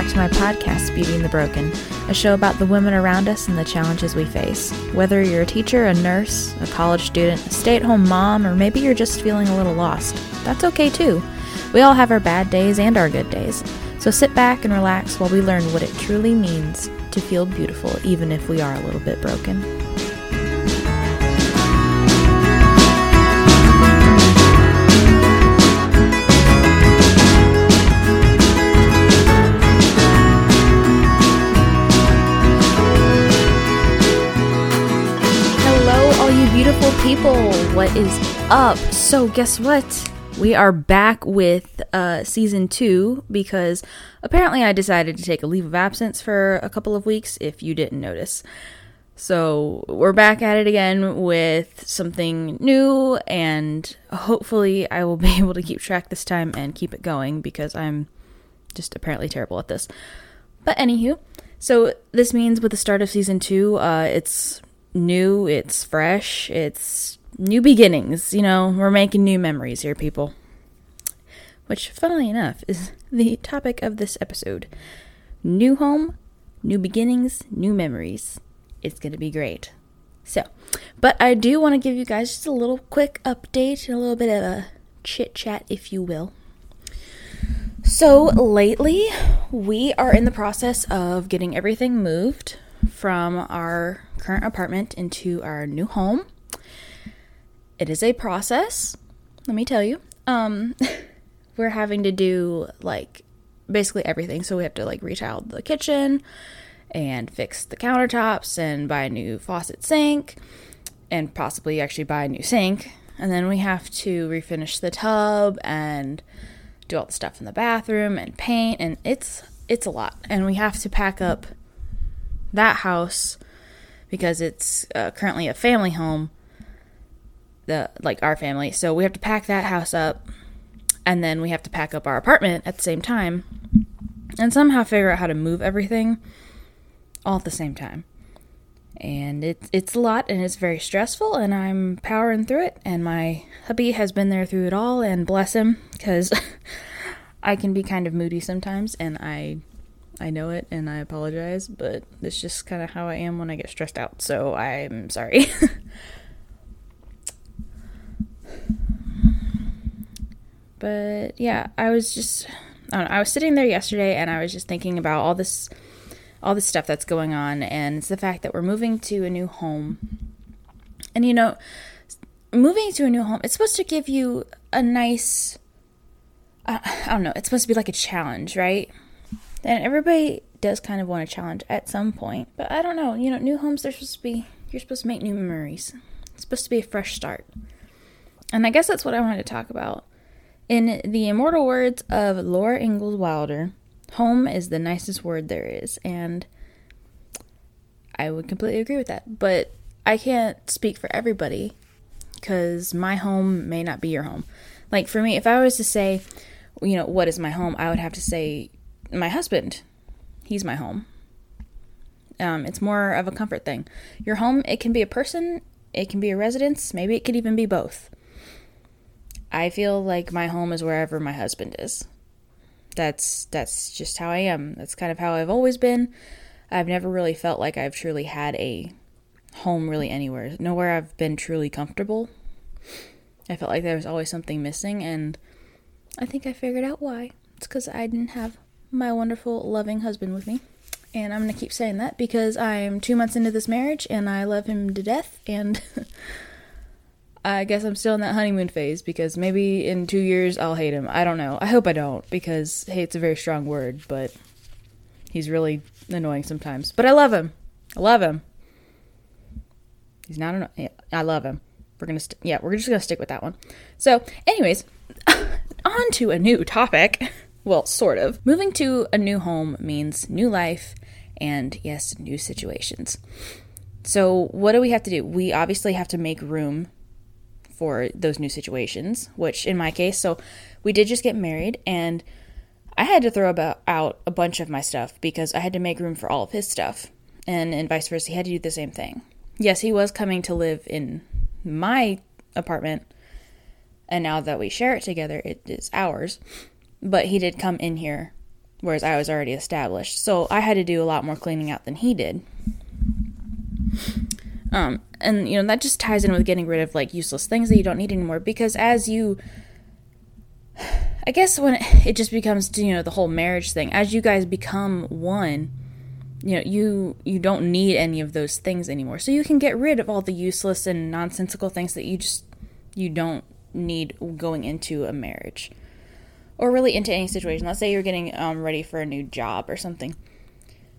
back to my podcast, Beauty and the Broken, a show about the women around us and the challenges we face. Whether you're a teacher, a nurse, a college student, a stay at home mom, or maybe you're just feeling a little lost, that's okay too. We all have our bad days and our good days. So sit back and relax while we learn what it truly means to feel beautiful, even if we are a little bit broken. People. What is up? So, guess what? We are back with uh, season two because apparently I decided to take a leave of absence for a couple of weeks, if you didn't notice. So, we're back at it again with something new, and hopefully, I will be able to keep track this time and keep it going because I'm just apparently terrible at this. But, anywho, so this means with the start of season two, uh, it's new, it's fresh, it's new beginnings. You know, we're making new memories here, people. Which, funnily enough, is the topic of this episode. New home, new beginnings, new memories. It's going to be great. So, but I do want to give you guys just a little quick update, and a little bit of a chit chat, if you will. So, lately, we are in the process of getting everything moved from our current apartment into our new home. It is a process, let me tell you. Um, we're having to do like basically everything. So we have to like retile the kitchen and fix the countertops and buy a new faucet sink and possibly actually buy a new sink. And then we have to refinish the tub and do all the stuff in the bathroom and paint and it's it's a lot. And we have to pack up that house because it's uh, currently a family home the like our family. So we have to pack that house up and then we have to pack up our apartment at the same time and somehow figure out how to move everything all at the same time. And it's it's a lot and it's very stressful and I'm powering through it and my hubby has been there through it all and bless him cuz I can be kind of moody sometimes and I I know it and I apologize, but it's just kind of how I am when I get stressed out. So I'm sorry. but yeah, I was just I, know, I was sitting there yesterday and I was just thinking about all this all this stuff that's going on and it's the fact that we're moving to a new home. And you know, moving to a new home, it's supposed to give you a nice uh, I don't know, it's supposed to be like a challenge, right? And everybody does kind of want a challenge at some point. But I don't know. You know, new homes, they're supposed to be, you're supposed to make new memories. It's supposed to be a fresh start. And I guess that's what I wanted to talk about. In the immortal words of Laura Ingalls Wilder, home is the nicest word there is. And I would completely agree with that. But I can't speak for everybody because my home may not be your home. Like for me, if I was to say, you know, what is my home, I would have to say my husband. He's my home. Um, it's more of a comfort thing. Your home, it can be a person, it can be a residence, maybe it could even be both. I feel like my home is wherever my husband is. That's that's just how I am. That's kind of how I've always been. I've never really felt like I've truly had a home really anywhere. Nowhere I've been truly comfortable. I felt like there was always something missing and I think I figured out why. It's cuz I didn't have my wonderful, loving husband with me. And I'm going to keep saying that because I'm two months into this marriage and I love him to death. And I guess I'm still in that honeymoon phase because maybe in two years I'll hate him. I don't know. I hope I don't because hate's a very strong word, but he's really annoying sometimes. But I love him. I love him. He's not annoying. I love him. We're gonna, st- yeah, we're just gonna stick with that one. So, anyways, on to a new topic. Well, sort of. Moving to a new home means new life and, yes, new situations. So, what do we have to do? We obviously have to make room for those new situations, which in my case, so we did just get married and I had to throw about out a bunch of my stuff because I had to make room for all of his stuff. And and vice versa, he had to do the same thing. Yes, he was coming to live in my apartment and now that we share it together, it is ours but he did come in here whereas I was already established. So I had to do a lot more cleaning out than he did. Um, and you know that just ties in with getting rid of like useless things that you don't need anymore because as you I guess when it, just becomes you know the whole marriage thing as you guys become one you know you you don't need any of those things anymore so you can get rid of all the useless and nonsensical things that you just you don't need going into a marriage or really into any situation let's say you're getting um, ready for a new job or something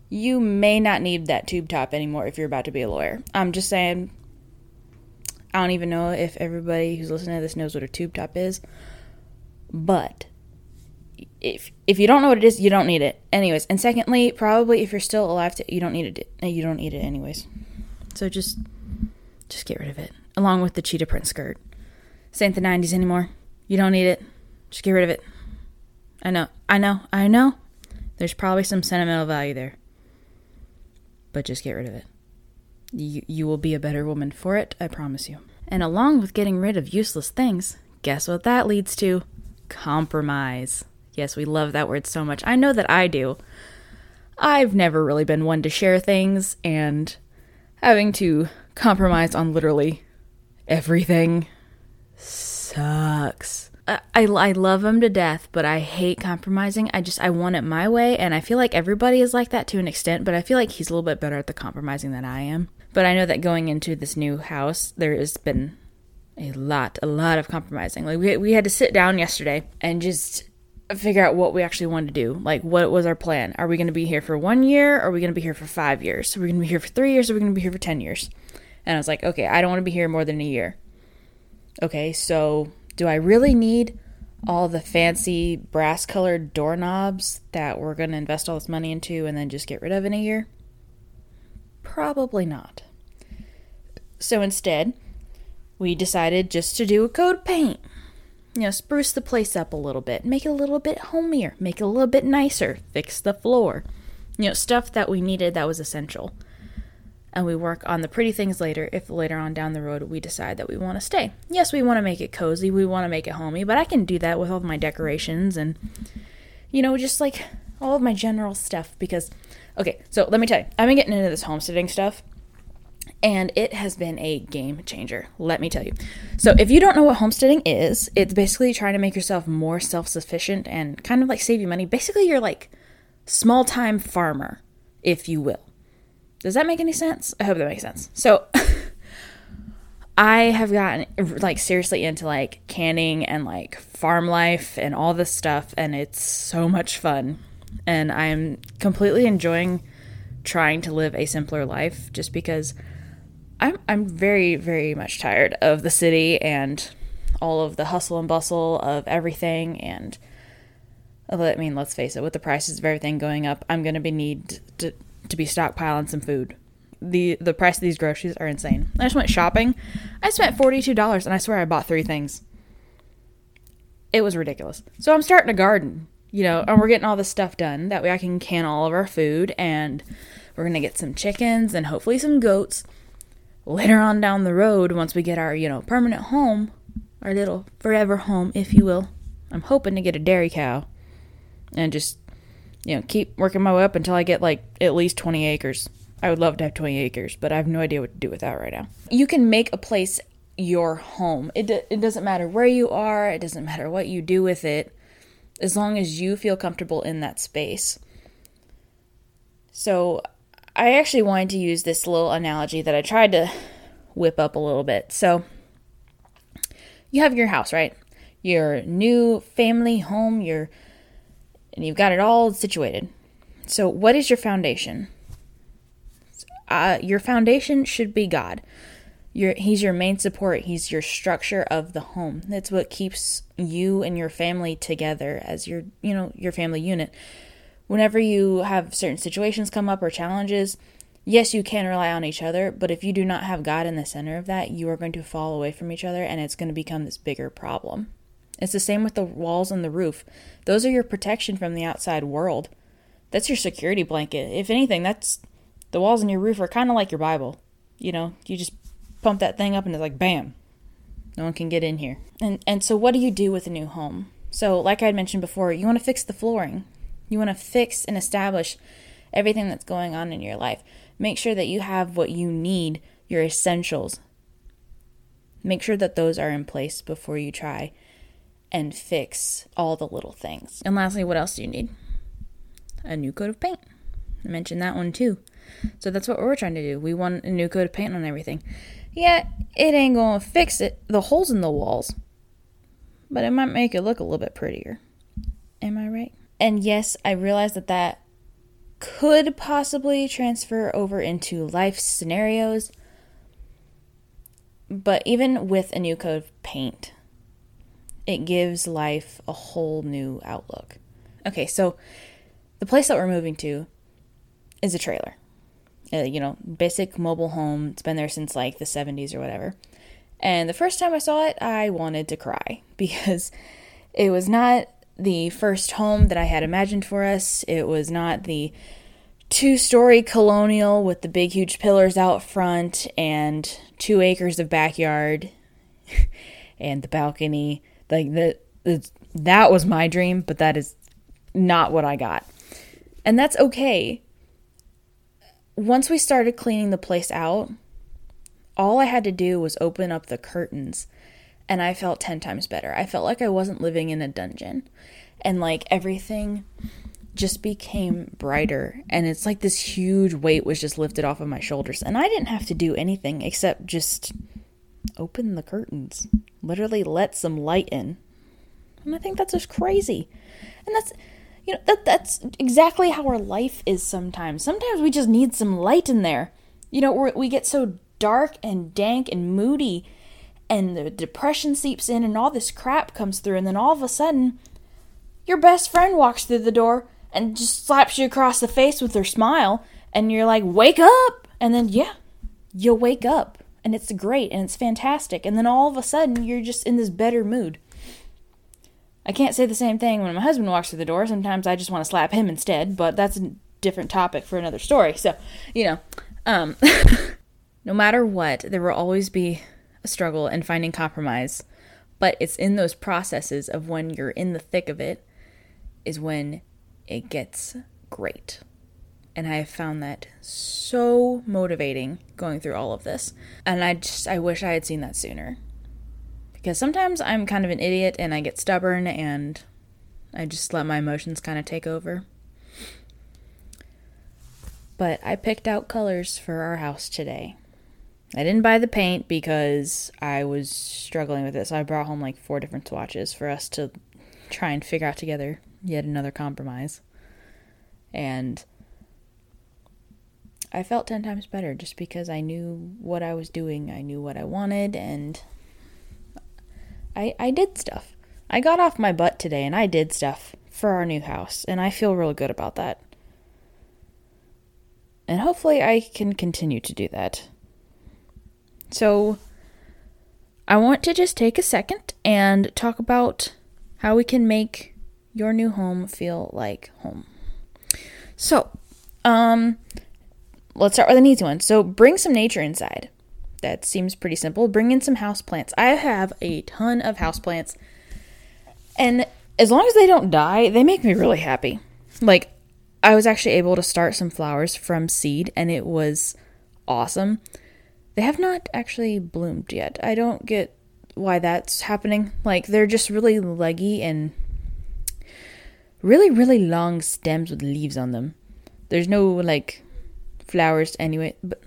you may not need that tube top anymore if you're about to be a lawyer i'm just saying i don't even know if everybody who's listening to this knows what a tube top is but if if you don't know what it is, you don't need it. Anyways, and secondly, probably if you're still alive, to, you don't need it. Uh, you don't need it anyways. So just just get rid of it, along with the cheetah print skirt. This ain't the '90s anymore. You don't need it. Just get rid of it. I know, I know, I know. There's probably some sentimental value there, but just get rid of it. You you will be a better woman for it. I promise you. And along with getting rid of useless things, guess what that leads to? Compromise. Yes, we love that word so much. I know that I do. I've never really been one to share things, and having to compromise on literally everything sucks. I, I, love him to death, but I hate compromising. I just, I want it my way, and I feel like everybody is like that to an extent, but I feel like he's a little bit better at the compromising than I am. But I know that going into this new house, there has been a lot, a lot of compromising. Like, we, we had to sit down yesterday and just figure out what we actually wanted to do. Like, what was our plan? Are we going to be here for one year? Or are we going to be here for five years? Are we going to be here for three years? Are we going to be here for 10 years? And I was like, okay, I don't want to be here more than a year. Okay, so do I really need all the fancy brass colored doorknobs that we're going to invest all this money into and then just get rid of in a year? Probably not. So instead, we decided just to do a coat paint you know, spruce the place up a little bit, make it a little bit homier, make it a little bit nicer, fix the floor. You know, stuff that we needed that was essential. And we work on the pretty things later if later on down the road we decide that we want to stay. Yes, we want to make it cozy, we want to make it homey, but I can do that with all of my decorations and, you know, just like all of my general stuff because, okay, so let me tell you, I've been getting into this homesteading stuff and it has been a game changer, let me tell you. So, if you don't know what homesteading is, it's basically trying to make yourself more self sufficient and kind of like save you money. Basically, you're like small time farmer, if you will. Does that make any sense? I hope that makes sense. So, I have gotten like seriously into like canning and like farm life and all this stuff, and it's so much fun. And I'm completely enjoying trying to live a simpler life just because I'm I'm very very much tired of the city and all of the hustle and bustle of everything and I mean let's face it with the prices of everything going up I'm going to be need to, to be stockpiling some food. The the price of these groceries are insane. I just went shopping. I spent $42 and I swear I bought 3 things. It was ridiculous. So I'm starting a garden, you know, and we're getting all this stuff done that way I can can all of our food and we're going to get some chickens and hopefully some goats later on down the road, once we get our, you know, permanent home, our little forever home, if you will, I'm hoping to get a dairy cow and just, you know, keep working my way up until I get like at least 20 acres. I would love to have 20 acres, but I have no idea what to do with that right now. You can make a place your home. It, it doesn't matter where you are, it doesn't matter what you do with it, as long as you feel comfortable in that space. So I actually wanted to use this little analogy that I tried to whip up a little bit. So, you have your house, right? Your new family home, your and you've got it all situated. So, what is your foundation? Uh, your foundation should be God. Your, he's your main support. He's your structure of the home. That's what keeps you and your family together as your, you know, your family unit whenever you have certain situations come up or challenges, yes, you can rely on each other, but if you do not have God in the center of that, you are going to fall away from each other and it's going to become this bigger problem. It's the same with the walls and the roof. Those are your protection from the outside world. That's your security blanket. If anything, that's the walls and your roof are kind of like your Bible. You know, you just pump that thing up and it's like bam. No one can get in here. And and so what do you do with a new home? So, like I had mentioned before, you want to fix the flooring You want to fix and establish everything that's going on in your life. Make sure that you have what you need, your essentials. Make sure that those are in place before you try and fix all the little things. And lastly, what else do you need? A new coat of paint. I mentioned that one too. So that's what we're trying to do. We want a new coat of paint on everything. Yeah, it ain't gonna fix it, the holes in the walls, but it might make it look a little bit prettier. Am I right? And yes, I realize that that could possibly transfer over into life scenarios, but even with a new coat of paint, it gives life a whole new outlook. Okay, so the place that we're moving to is a trailer. Uh, you know, basic mobile home. It's been there since like the 70s or whatever. And the first time I saw it, I wanted to cry because it was not the first home that I had imagined for us. It was not the two story colonial with the big, huge pillars out front and two acres of backyard and the balcony. Like, the, that was my dream, but that is not what I got. And that's okay once we started cleaning the place out, all I had to do was open up the curtains and I felt 10 times better. I felt like I wasn't living in a dungeon and like everything just became brighter and it's like this huge weight was just lifted off of my shoulders and I didn't have to do anything except just open the curtains. Literally let some light in. And I think that's just crazy. And that's you know that that's exactly how our life is sometimes. Sometimes we just need some light in there. You know we get so dark and dank and moody and the depression seeps in and all this crap comes through. And then all of a sudden your best friend walks through the door and just slaps you across the face with her smile. And you're like wake up! And then yeah you'll wake up and it's great and it's fantastic and then all of a sudden you're just in this better mood I can't say the same thing when my husband walks through the door. Sometimes I just want to slap him instead, but that's a different topic for another story. So, you know, um, no matter what, there will always be a struggle in finding compromise. But it's in those processes of when you're in the thick of it, is when it gets great. And I have found that so motivating going through all of this. And I just, I wish I had seen that sooner because sometimes I'm kind of an idiot and I get stubborn and I just let my emotions kind of take over. But I picked out colors for our house today. I didn't buy the paint because I was struggling with it, so I brought home like four different swatches for us to try and figure out together yet another compromise. And I felt 10 times better just because I knew what I was doing, I knew what I wanted, and I, I did stuff. I got off my butt today and I did stuff for our new house, and I feel real good about that. And hopefully, I can continue to do that. So, I want to just take a second and talk about how we can make your new home feel like home. So, um, let's start with an easy one. So, bring some nature inside that seems pretty simple. Bring in some house plants. I have a ton of house plants, and as long as they don't die, they make me really happy. Like I was actually able to start some flowers from seed, and it was awesome. They have not actually bloomed yet. I don't get why that's happening. Like they're just really leggy and really really long stems with leaves on them. There's no like flowers anyway, but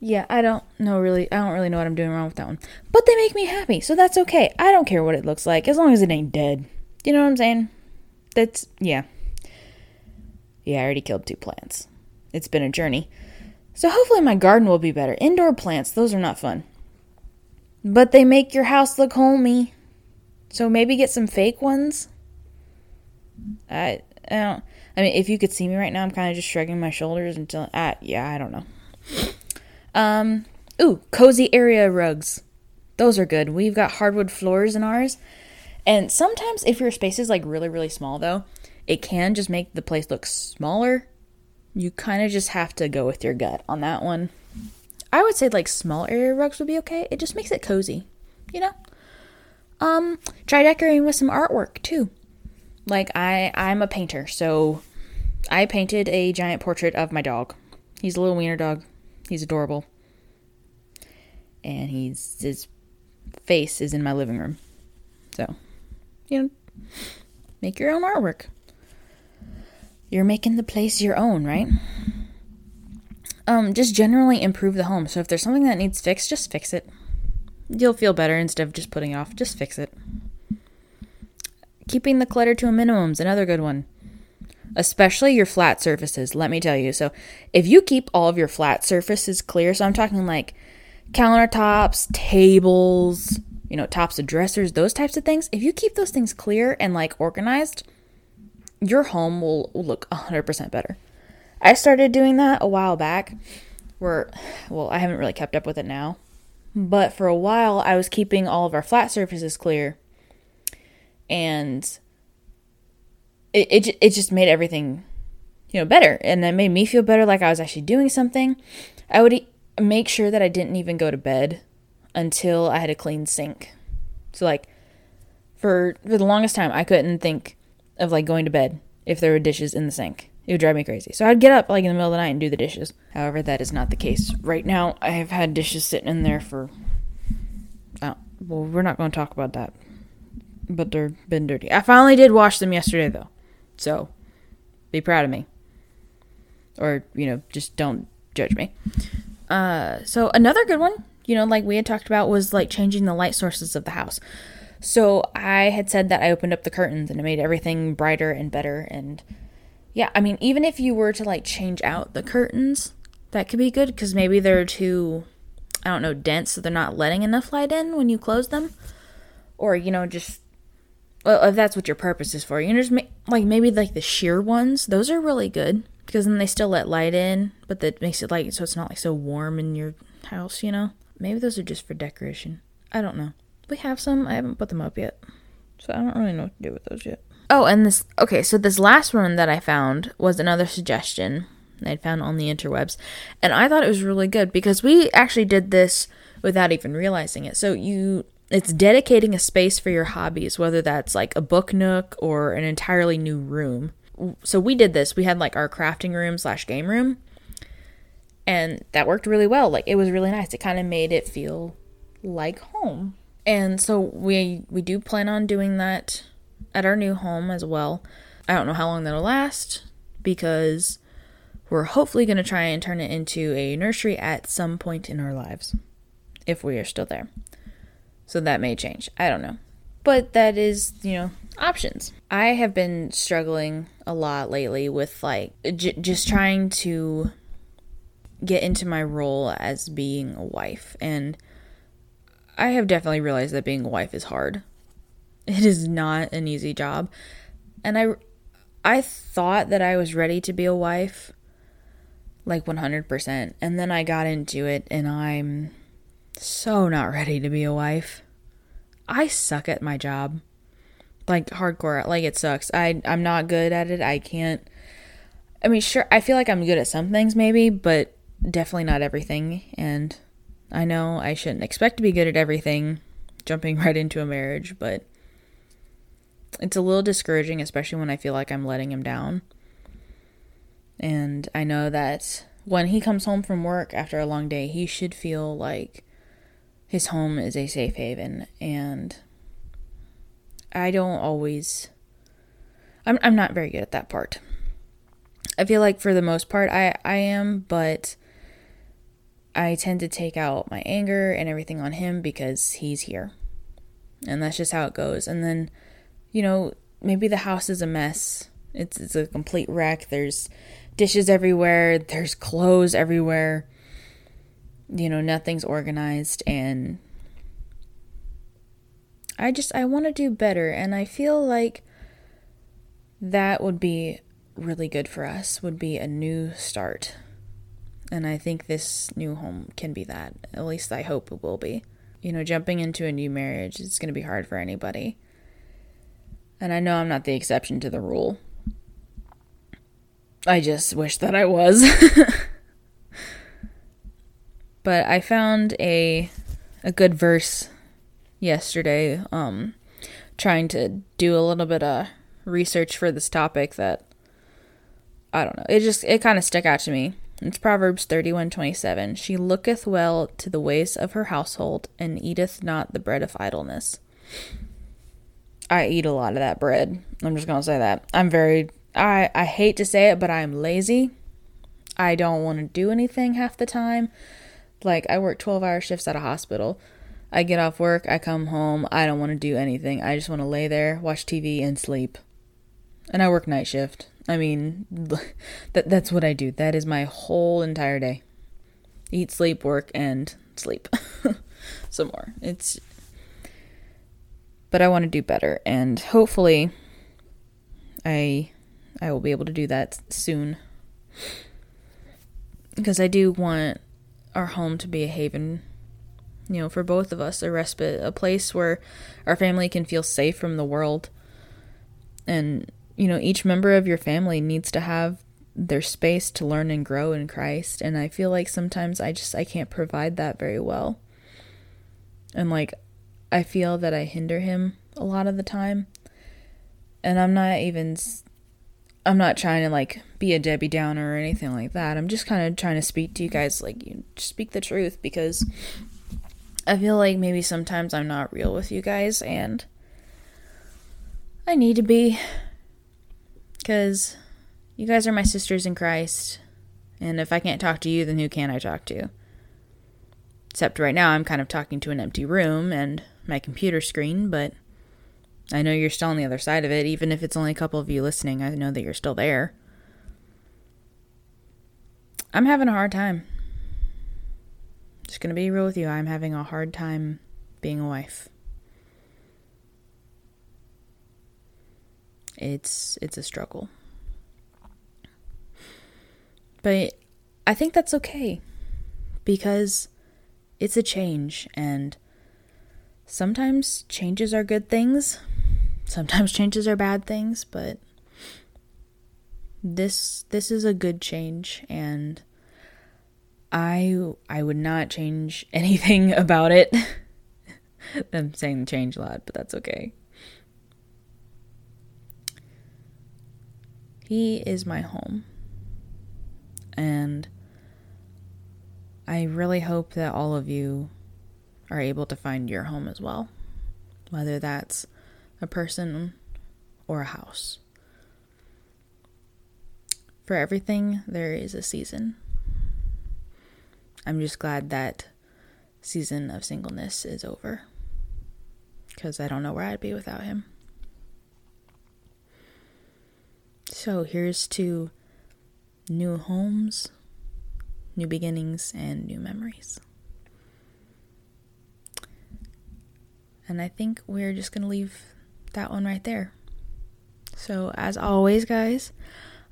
yeah, I don't know really. I don't really know what I'm doing wrong with that one. But they make me happy, so that's okay. I don't care what it looks like as long as it ain't dead. You know what I'm saying? That's yeah. Yeah, I already killed two plants. It's been a journey. So hopefully my garden will be better. Indoor plants, those are not fun. But they make your house look homey. So maybe get some fake ones. I, I don't. I mean, if you could see me right now, I'm kind of just shrugging my shoulders until. Uh, yeah, I don't know. Um, ooh, cozy area rugs. Those are good. We've got hardwood floors in ours. And sometimes if your space is like really, really small though, it can just make the place look smaller. You kind of just have to go with your gut on that one. I would say like small area rugs would be okay. It just makes it cozy, you know? Um, try decorating with some artwork too. Like I I'm a painter, so I painted a giant portrait of my dog. He's a little wiener dog. He's adorable. And he's his face is in my living room. So, you know, make your own artwork. You're making the place your own, right? Um, just generally improve the home. So if there's something that needs fixed, just fix it. You'll feel better instead of just putting it off. Just fix it. Keeping the clutter to a minimum is another good one. Especially your flat surfaces, let me tell you. So, if you keep all of your flat surfaces clear, so I'm talking like countertops, tables, you know, tops of dressers, those types of things, if you keep those things clear and like organized, your home will, look 100% better. I started doing that a while back where well, I haven't really kept up with it now. But for a while I was keeping all of our flat surfaces clear and it, it it just made everything you know better and it made me feel better like I was actually doing something. I would make sure that I didn't even go to bed until I had a clean sink. So like for for the longest time I couldn't think of like going to bed if there were dishes in the sink. It would drive me crazy. So I'd get up like in the middle of the night and do the dishes. However, that is not the case right now. I have had dishes sitting in there for. Oh, well, we're not going to talk about that but they're been dirty. I finally did wash them yesterday though. So be proud of me. Or, you know, just don't judge me. Uh so another good one, you know, like we had talked about was like changing the light sources of the house. So I had said that I opened up the curtains and it made everything brighter and better and yeah, I mean even if you were to like change out the curtains, that could be good cuz maybe they're too I don't know, dense so they're not letting enough light in when you close them. Or, you know, just well, if that's what your purpose is for, you know, just like maybe like the sheer ones. Those are really good because then they still let light in, but that makes it like so it's not like so warm in your house. You know, maybe those are just for decoration. I don't know. We have some. I haven't put them up yet, so I don't really know what to do with those yet. Oh, and this okay. So this last one that I found was another suggestion I'd found on the interwebs, and I thought it was really good because we actually did this without even realizing it. So you it's dedicating a space for your hobbies, whether that's like a book nook or an entirely new room. So we did this. We had like our crafting room slash game room, and that worked really well. Like it was really nice. It kind of made it feel like home. And so we we do plan on doing that at our new home as well. I don't know how long that'll last because we're hopefully going to try and turn it into a nursery at some point in our lives if we are still there. So that may change. I don't know. But that is, you know, options. I have been struggling a lot lately with like j- just trying to get into my role as being a wife. And I have definitely realized that being a wife is hard. It is not an easy job. And I I thought that I was ready to be a wife like 100%. And then I got into it and I'm so not ready to be a wife. I suck at my job. Like hardcore, like it sucks. I I'm not good at it. I can't I mean, sure, I feel like I'm good at some things maybe, but definitely not everything. And I know I shouldn't expect to be good at everything jumping right into a marriage, but it's a little discouraging, especially when I feel like I'm letting him down. And I know that when he comes home from work after a long day, he should feel like his home is a safe haven and I don't always I'm I'm not very good at that part. I feel like for the most part I I am, but I tend to take out my anger and everything on him because he's here. And that's just how it goes. And then you know, maybe the house is a mess. It's it's a complete wreck. There's dishes everywhere, there's clothes everywhere you know, nothing's organized and I just I want to do better and I feel like that would be really good for us would be a new start. And I think this new home can be that. At least I hope it will be. You know, jumping into a new marriage is going to be hard for anybody. And I know I'm not the exception to the rule. I just wish that I was. but I found a a good verse yesterday um trying to do a little bit of research for this topic that I don't know. It just it kind of stuck out to me. It's Proverbs 31:27. She looketh well to the ways of her household and eateth not the bread of idleness. I eat a lot of that bread. I'm just going to say that. I'm very I I hate to say it, but I'm lazy. I don't want to do anything half the time. Like I work 12-hour shifts at a hospital. I get off work, I come home, I don't want to do anything. I just want to lay there, watch TV and sleep. And I work night shift. I mean, that that's what I do. That is my whole entire day. Eat, sleep, work, and sleep. Some more. It's but I want to do better and hopefully I I will be able to do that soon. Because I do want our home to be a haven you know, for both of us, a respite, a place where our family can feel safe from the world. And you know, each member of your family needs to have their space to learn and grow in Christ. And I feel like sometimes I just I can't provide that very well. And like I feel that I hinder him a lot of the time. And I'm not even I'm not trying to like be a Debbie Downer or anything like that. I'm just kind of trying to speak to you guys like you speak the truth because I feel like maybe sometimes I'm not real with you guys and I need to be because you guys are my sisters in Christ. And if I can't talk to you, then who can I talk to? Except right now, I'm kind of talking to an empty room and my computer screen, but I know you're still on the other side of it. Even if it's only a couple of you listening, I know that you're still there. I'm having a hard time. Just gonna be real with you. I'm having a hard time being a wife. it's it's a struggle. But I think that's okay because it's a change and sometimes changes are good things. Sometimes changes are bad things, but this this is a good change and I I would not change anything about it. I'm saying change a lot, but that's okay. He is my home. And I really hope that all of you are able to find your home as well, whether that's a person or a house. For everything, there is a season. I'm just glad that season of singleness is over because I don't know where I'd be without him. So here's to new homes, new beginnings, and new memories. And I think we're just going to leave that one right there. So, as always, guys,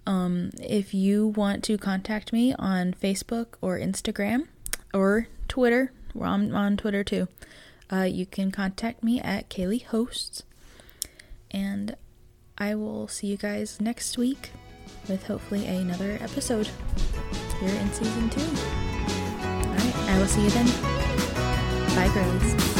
um, if you want to contact me on Facebook or Instagram or Twitter, well, I'm on Twitter too, uh, you can contact me at Kaylee Hosts. And I will see you guys next week with hopefully another episode here in season two. Alright, I will see you then. Bye, girlies.